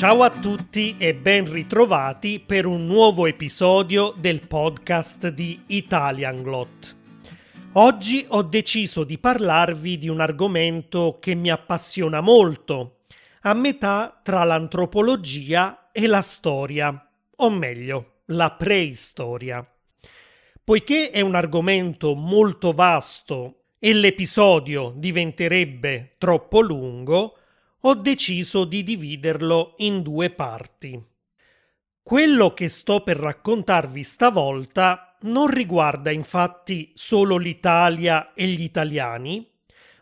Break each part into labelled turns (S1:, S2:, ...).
S1: Ciao a tutti e ben ritrovati per un nuovo episodio del podcast di Italian Glot. Oggi ho deciso di parlarvi di un argomento che mi appassiona molto, a metà tra l'antropologia e la storia, o meglio, la preistoria. Poiché è un argomento molto vasto e l'episodio diventerebbe troppo lungo, ho deciso di dividerlo in due parti. Quello che sto per raccontarvi stavolta non riguarda infatti solo l'Italia e gli italiani,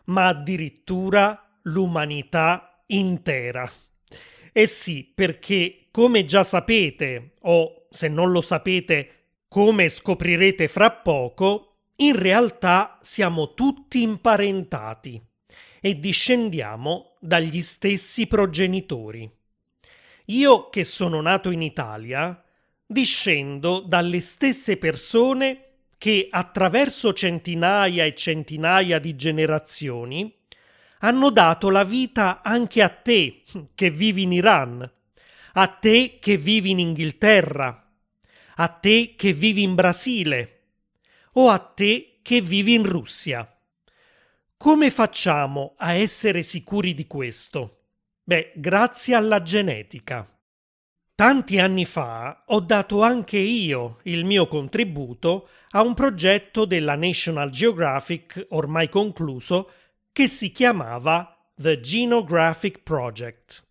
S1: ma addirittura l'umanità intera. E sì, perché come già sapete, o se non lo sapete, come scoprirete fra poco, in realtà siamo tutti imparentati e discendiamo dagli stessi progenitori. Io che sono nato in Italia, discendo dalle stesse persone che attraverso centinaia e centinaia di generazioni hanno dato la vita anche a te che vivi in Iran, a te che vivi in Inghilterra, a te che vivi in Brasile o a te che vivi in Russia. Come facciamo a essere sicuri di questo? Beh, grazie alla genetica. Tanti anni fa ho dato anche io il mio contributo a un progetto della National Geographic ormai concluso che si chiamava The Genographic Project.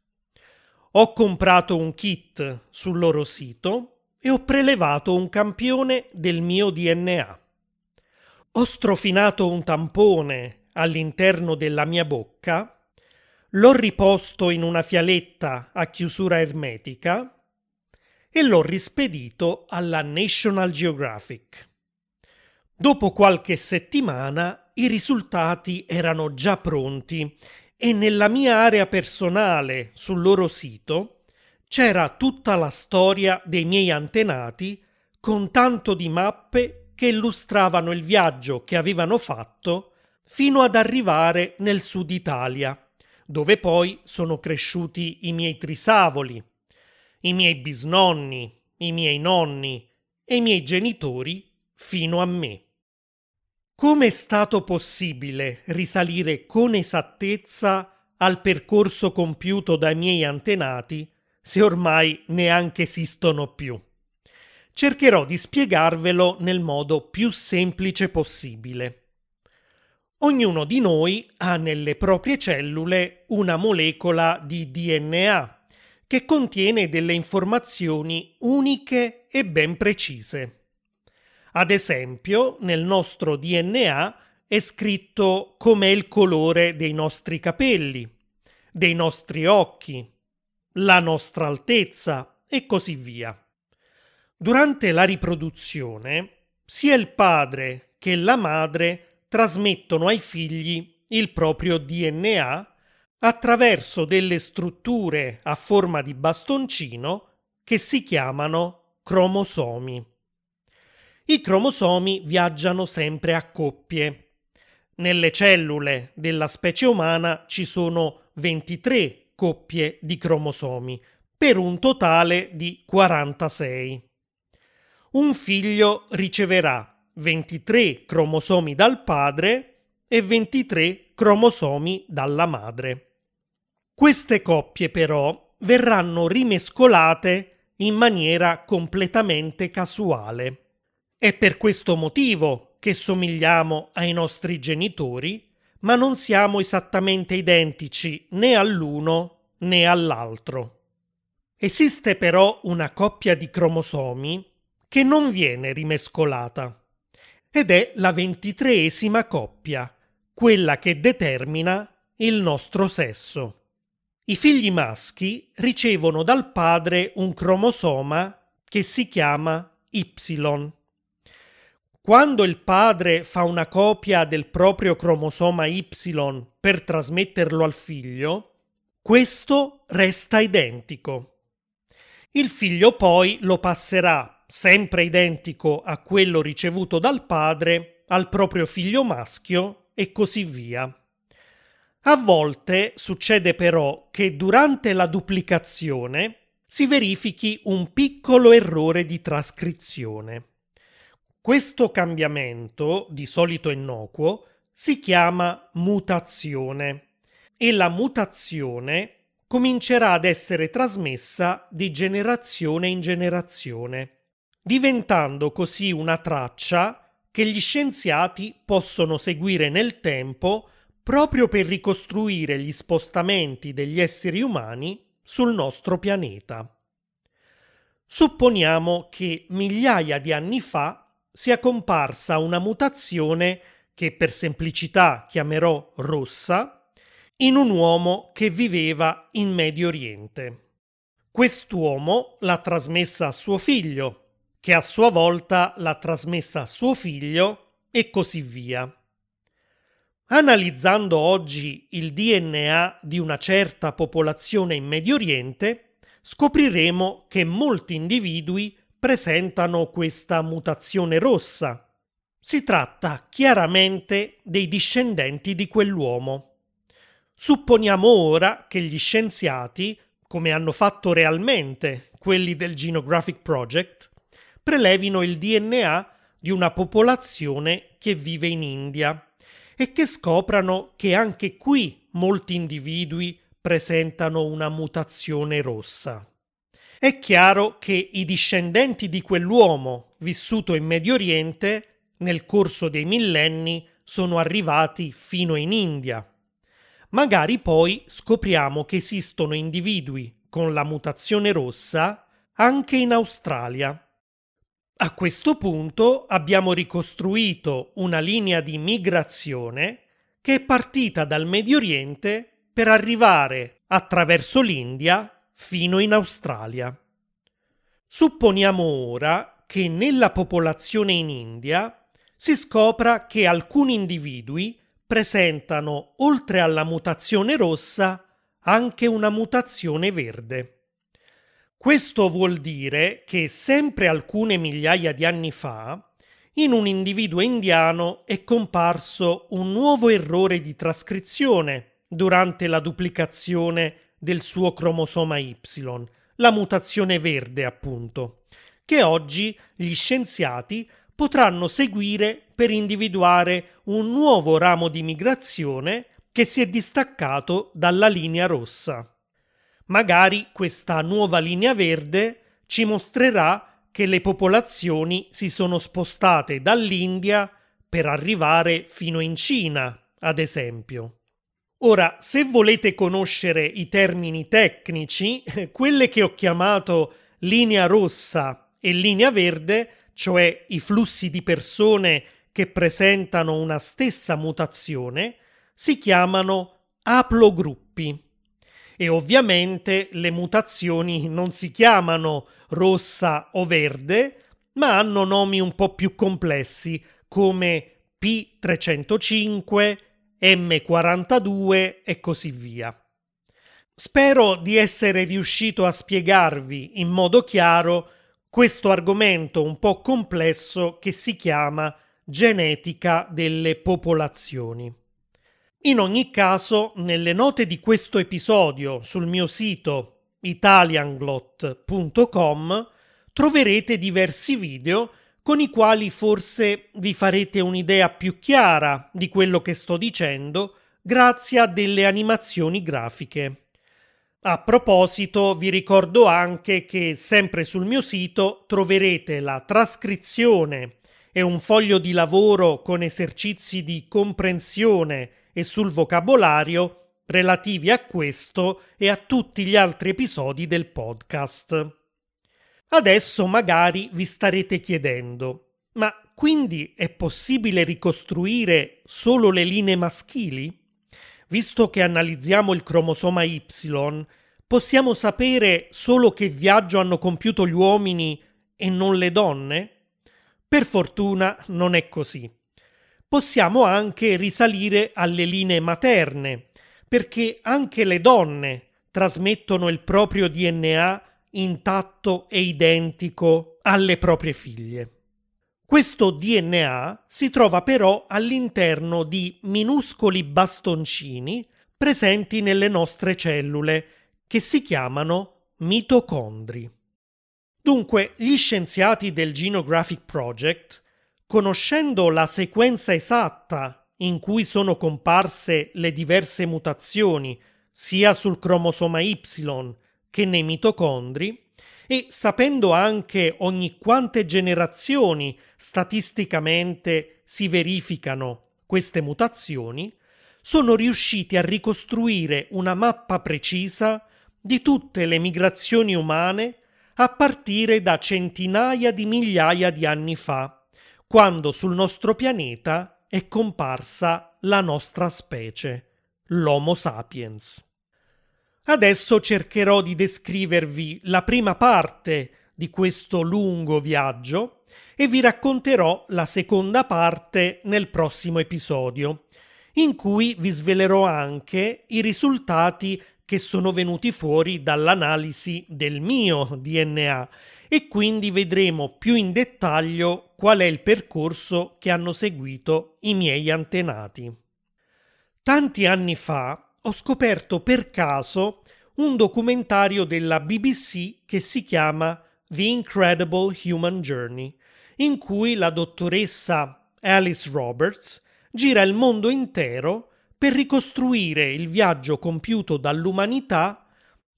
S1: Ho comprato un kit sul loro sito e ho prelevato un campione del mio DNA. Ho strofinato un tampone all'interno della mia bocca, l'ho riposto in una fialetta a chiusura ermetica e l'ho rispedito alla National Geographic. Dopo qualche settimana i risultati erano già pronti e nella mia area personale sul loro sito c'era tutta la storia dei miei antenati con tanto di mappe che illustravano il viaggio che avevano fatto fino ad arrivare nel sud Italia, dove poi sono cresciuti i miei trisavoli, i miei bisnonni, i miei nonni e i miei genitori fino a me. Come è stato possibile risalire con esattezza al percorso compiuto dai miei antenati se ormai neanche esistono più? Cercherò di spiegarvelo nel modo più semplice possibile. Ognuno di noi ha nelle proprie cellule una molecola di DNA che contiene delle informazioni uniche e ben precise. Ad esempio, nel nostro DNA è scritto com'è il colore dei nostri capelli, dei nostri occhi, la nostra altezza e così via. Durante la riproduzione, sia il padre che la madre trasmettono ai figli il proprio DNA attraverso delle strutture a forma di bastoncino che si chiamano cromosomi. I cromosomi viaggiano sempre a coppie. Nelle cellule della specie umana ci sono 23 coppie di cromosomi, per un totale di 46. Un figlio riceverà 23 cromosomi dal padre e 23 cromosomi dalla madre. Queste coppie però verranno rimescolate in maniera completamente casuale. È per questo motivo che somigliamo ai nostri genitori, ma non siamo esattamente identici né all'uno né all'altro. Esiste però una coppia di cromosomi che non viene rimescolata ed è la ventitreesima coppia, quella che determina il nostro sesso. I figli maschi ricevono dal padre un cromosoma che si chiama Y. Quando il padre fa una copia del proprio cromosoma Y per trasmetterlo al figlio, questo resta identico. Il figlio poi lo passerà sempre identico a quello ricevuto dal padre, al proprio figlio maschio e così via. A volte succede però che durante la duplicazione si verifichi un piccolo errore di trascrizione. Questo cambiamento, di solito innocuo, si chiama mutazione e la mutazione comincerà ad essere trasmessa di generazione in generazione, diventando così una traccia che gli scienziati possono seguire nel tempo proprio per ricostruire gli spostamenti degli esseri umani sul nostro pianeta. Supponiamo che migliaia di anni fa sia comparsa una mutazione che per semplicità chiamerò rossa in un uomo che viveva in Medio Oriente. Quest'uomo l'ha trasmessa a suo figlio, che a sua volta l'ha trasmessa a suo figlio e così via. Analizzando oggi il DNA di una certa popolazione in Medio Oriente, scopriremo che molti individui presentano questa mutazione rossa. Si tratta chiaramente dei discendenti di quell'uomo. Supponiamo ora che gli scienziati, come hanno fatto realmente quelli del Genographic Project, prelevino il DNA di una popolazione che vive in India e che scoprano che anche qui molti individui presentano una mutazione rossa. È chiaro che i discendenti di quell'uomo vissuto in Medio Oriente nel corso dei millenni sono arrivati fino in India magari poi scopriamo che esistono individui con la mutazione rossa anche in Australia. A questo punto abbiamo ricostruito una linea di migrazione che è partita dal Medio Oriente per arrivare attraverso l'India fino in Australia. Supponiamo ora che nella popolazione in India si scopra che alcuni individui presentano, oltre alla mutazione rossa, anche una mutazione verde. Questo vuol dire che sempre alcune migliaia di anni fa, in un individuo indiano è comparso un nuovo errore di trascrizione durante la duplicazione del suo cromosoma Y, la mutazione verde appunto, che oggi gli scienziati potranno seguire per individuare un nuovo ramo di migrazione che si è distaccato dalla linea rossa. Magari questa nuova linea verde ci mostrerà che le popolazioni si sono spostate dall'India per arrivare fino in Cina, ad esempio. Ora, se volete conoscere i termini tecnici, quelle che ho chiamato linea rossa e linea verde cioè i flussi di persone che presentano una stessa mutazione, si chiamano aplogruppi. E ovviamente le mutazioni non si chiamano rossa o verde, ma hanno nomi un po' più complessi come P305, M42 e così via. Spero di essere riuscito a spiegarvi in modo chiaro questo argomento un po' complesso che si chiama genetica delle popolazioni. In ogni caso, nelle note di questo episodio sul mio sito italianglot.com troverete diversi video con i quali forse vi farete un'idea più chiara di quello che sto dicendo grazie a delle animazioni grafiche. A proposito, vi ricordo anche che sempre sul mio sito troverete la trascrizione e un foglio di lavoro con esercizi di comprensione e sul vocabolario relativi a questo e a tutti gli altri episodi del podcast. Adesso magari vi starete chiedendo, ma quindi è possibile ricostruire solo le linee maschili? visto che analizziamo il cromosoma Y, possiamo sapere solo che viaggio hanno compiuto gli uomini e non le donne? Per fortuna non è così. Possiamo anche risalire alle linee materne, perché anche le donne trasmettono il proprio DNA intatto e identico alle proprie figlie. Questo DNA si trova però all'interno di minuscoli bastoncini presenti nelle nostre cellule, che si chiamano mitocondri. Dunque, gli scienziati del Genographic Project, conoscendo la sequenza esatta in cui sono comparse le diverse mutazioni, sia sul cromosoma Y che nei mitocondri, e sapendo anche ogni quante generazioni statisticamente si verificano queste mutazioni, sono riusciti a ricostruire una mappa precisa di tutte le migrazioni umane a partire da centinaia di migliaia di anni fa, quando sul nostro pianeta è comparsa la nostra specie, l'Homo sapiens. Adesso cercherò di descrivervi la prima parte di questo lungo viaggio e vi racconterò la seconda parte nel prossimo episodio, in cui vi svelerò anche i risultati che sono venuti fuori dall'analisi del mio DNA e quindi vedremo più in dettaglio qual è il percorso che hanno seguito i miei antenati. Tanti anni fa ho scoperto per caso un documentario della BBC che si chiama The Incredible Human Journey, in cui la dottoressa Alice Roberts gira il mondo intero per ricostruire il viaggio compiuto dall'umanità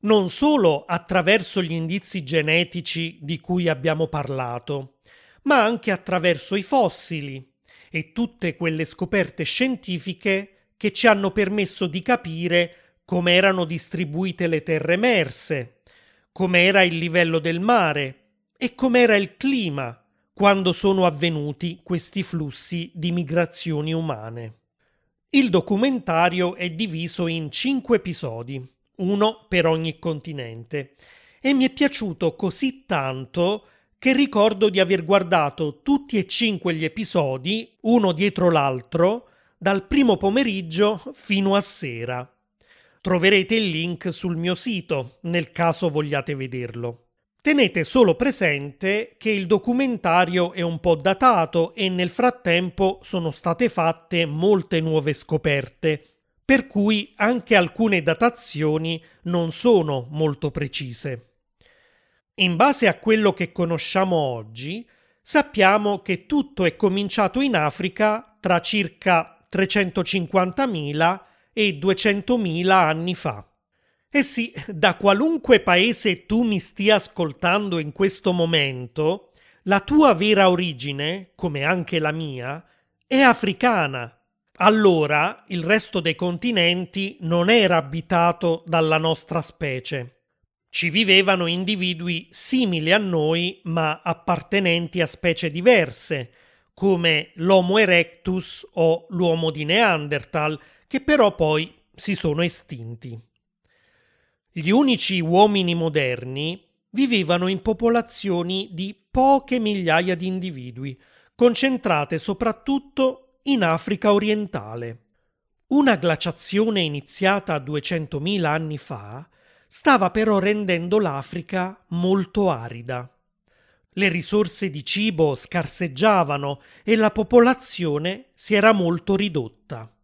S1: non solo attraverso gli indizi genetici di cui abbiamo parlato, ma anche attraverso i fossili e tutte quelle scoperte scientifiche che ci hanno permesso di capire come erano distribuite le terre emerse, com'era il livello del mare e com'era il clima quando sono avvenuti questi flussi di migrazioni umane. Il documentario è diviso in cinque episodi, uno per ogni continente, e mi è piaciuto così tanto che ricordo di aver guardato tutti e cinque gli episodi, uno dietro l'altro, dal primo pomeriggio fino a sera. Troverete il link sul mio sito nel caso vogliate vederlo. Tenete solo presente che il documentario è un po' datato e nel frattempo sono state fatte molte nuove scoperte, per cui anche alcune datazioni non sono molto precise. In base a quello che conosciamo oggi, sappiamo che tutto è cominciato in Africa tra circa 350.000 e 200.000 anni fa. Eh sì, da qualunque paese tu mi stia ascoltando in questo momento, la tua vera origine, come anche la mia, è africana. Allora il resto dei continenti non era abitato dalla nostra specie. Ci vivevano individui simili a noi ma appartenenti a specie diverse, come l'Homo erectus o l'uomo di Neanderthal, che però poi si sono estinti. Gli unici uomini moderni vivevano in popolazioni di poche migliaia di individui, concentrate soprattutto in Africa orientale. Una glaciazione iniziata 200.000 anni fa stava però rendendo l'Africa molto arida. Le risorse di cibo scarseggiavano e la popolazione si era molto ridotta.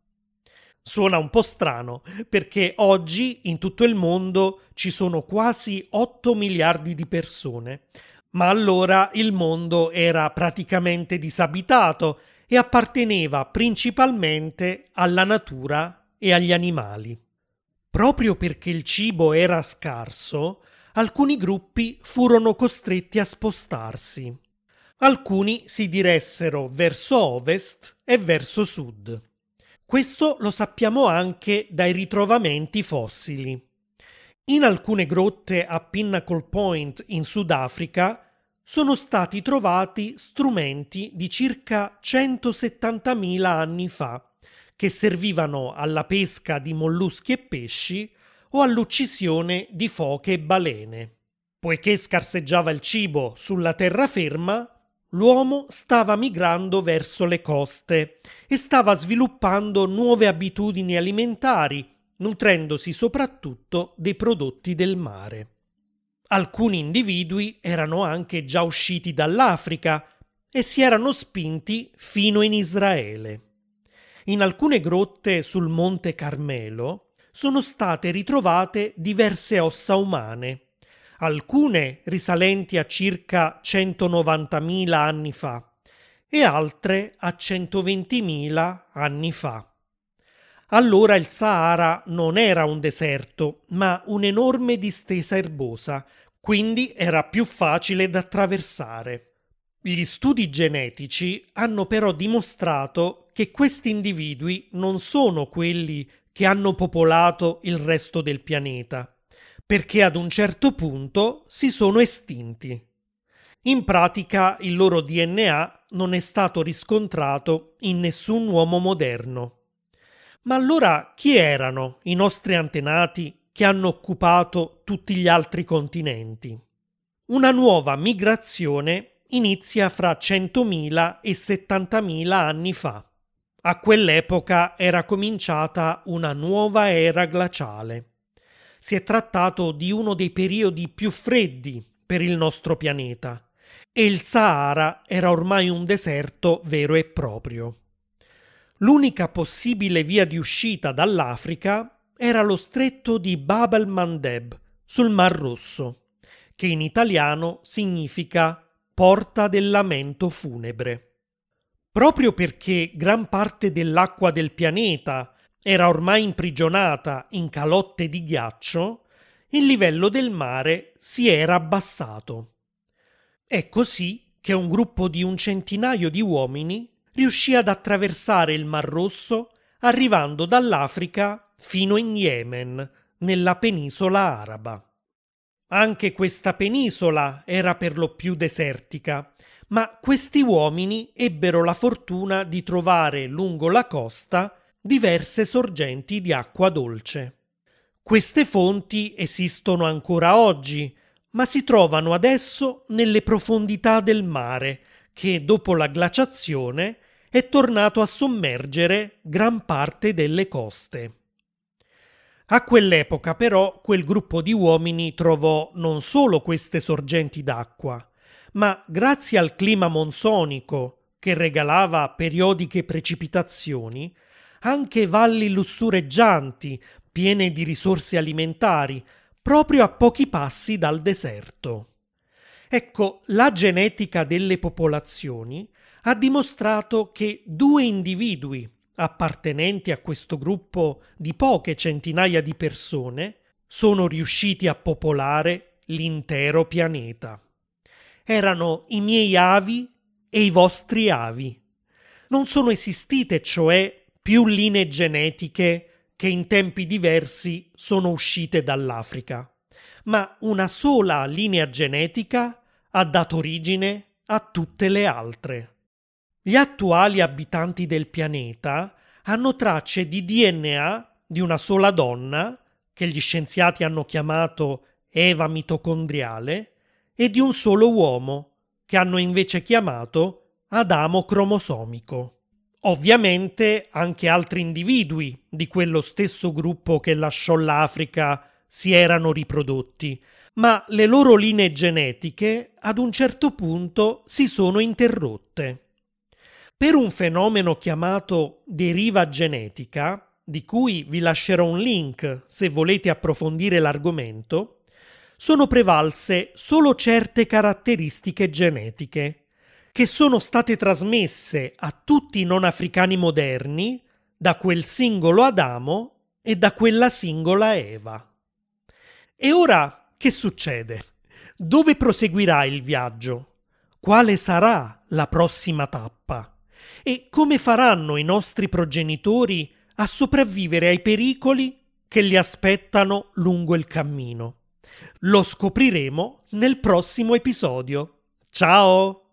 S1: Suona un po' strano perché oggi in tutto il mondo ci sono quasi 8 miliardi di persone, ma allora il mondo era praticamente disabitato e apparteneva principalmente alla natura e agli animali. Proprio perché il cibo era scarso, alcuni gruppi furono costretti a spostarsi. Alcuni si diressero verso ovest e verso sud. Questo lo sappiamo anche dai ritrovamenti fossili. In alcune grotte a Pinnacle Point in Sudafrica sono stati trovati strumenti di circa 170.000 anni fa che servivano alla pesca di molluschi e pesci o all'uccisione di foche e balene. Poiché scarseggiava il cibo sulla terraferma, l'uomo stava migrando verso le coste e stava sviluppando nuove abitudini alimentari, nutrendosi soprattutto dei prodotti del mare. Alcuni individui erano anche già usciti dall'Africa e si erano spinti fino in Israele. In alcune grotte sul monte Carmelo sono state ritrovate diverse ossa umane, alcune risalenti a circa 190.000 anni fa e altre a 120.000 anni fa. Allora il Sahara non era un deserto, ma un'enorme distesa erbosa, quindi era più facile da attraversare. Gli studi genetici hanno però dimostrato che questi individui non sono quelli che hanno popolato il resto del pianeta, perché ad un certo punto si sono estinti. In pratica il loro DNA non è stato riscontrato in nessun uomo moderno. Ma allora chi erano i nostri antenati che hanno occupato tutti gli altri continenti? Una nuova migrazione inizia fra 100.000 e 70.000 anni fa. A quell'epoca era cominciata una nuova era glaciale. Si è trattato di uno dei periodi più freddi per il nostro pianeta e il Sahara era ormai un deserto vero e proprio. L'unica possibile via di uscita dall'Africa era lo stretto di Bab el-Mandeb sul Mar Rosso, che in italiano significa porta del lamento funebre. Proprio perché gran parte dell'acqua del pianeta era ormai imprigionata in calotte di ghiaccio, il livello del mare si era abbassato. È così che un gruppo di un centinaio di uomini riuscì ad attraversare il Mar Rosso arrivando dall'Africa fino in Yemen, nella penisola araba. Anche questa penisola era per lo più desertica, ma questi uomini ebbero la fortuna di trovare lungo la costa diverse sorgenti di acqua dolce. Queste fonti esistono ancora oggi, ma si trovano adesso nelle profondità del mare, che dopo la glaciazione è tornato a sommergere gran parte delle coste. A quell'epoca però quel gruppo di uomini trovò non solo queste sorgenti d'acqua, ma grazie al clima monsonico che regalava periodiche precipitazioni, anche valli lussureggianti, piene di risorse alimentari, proprio a pochi passi dal deserto. Ecco, la genetica delle popolazioni ha dimostrato che due individui appartenenti a questo gruppo di poche centinaia di persone sono riusciti a popolare l'intero pianeta. Erano i miei avi e i vostri avi. Non sono esistite, cioè, più linee genetiche che in tempi diversi sono uscite dall'Africa, ma una sola linea genetica ha dato origine a tutte le altre. Gli attuali abitanti del pianeta hanno tracce di DNA di una sola donna, che gli scienziati hanno chiamato Eva mitocondriale, e di un solo uomo, che hanno invece chiamato Adamo cromosomico. Ovviamente anche altri individui di quello stesso gruppo che lasciò l'Africa si erano riprodotti, ma le loro linee genetiche ad un certo punto si sono interrotte. Per un fenomeno chiamato deriva genetica, di cui vi lascerò un link se volete approfondire l'argomento, sono prevalse solo certe caratteristiche genetiche, che sono state trasmesse a tutti i non africani moderni da quel singolo Adamo e da quella singola Eva. E ora che succede? Dove proseguirà il viaggio? Quale sarà la prossima tappa? E come faranno i nostri progenitori a sopravvivere ai pericoli che li aspettano lungo il cammino? Lo scopriremo nel prossimo episodio. Ciao!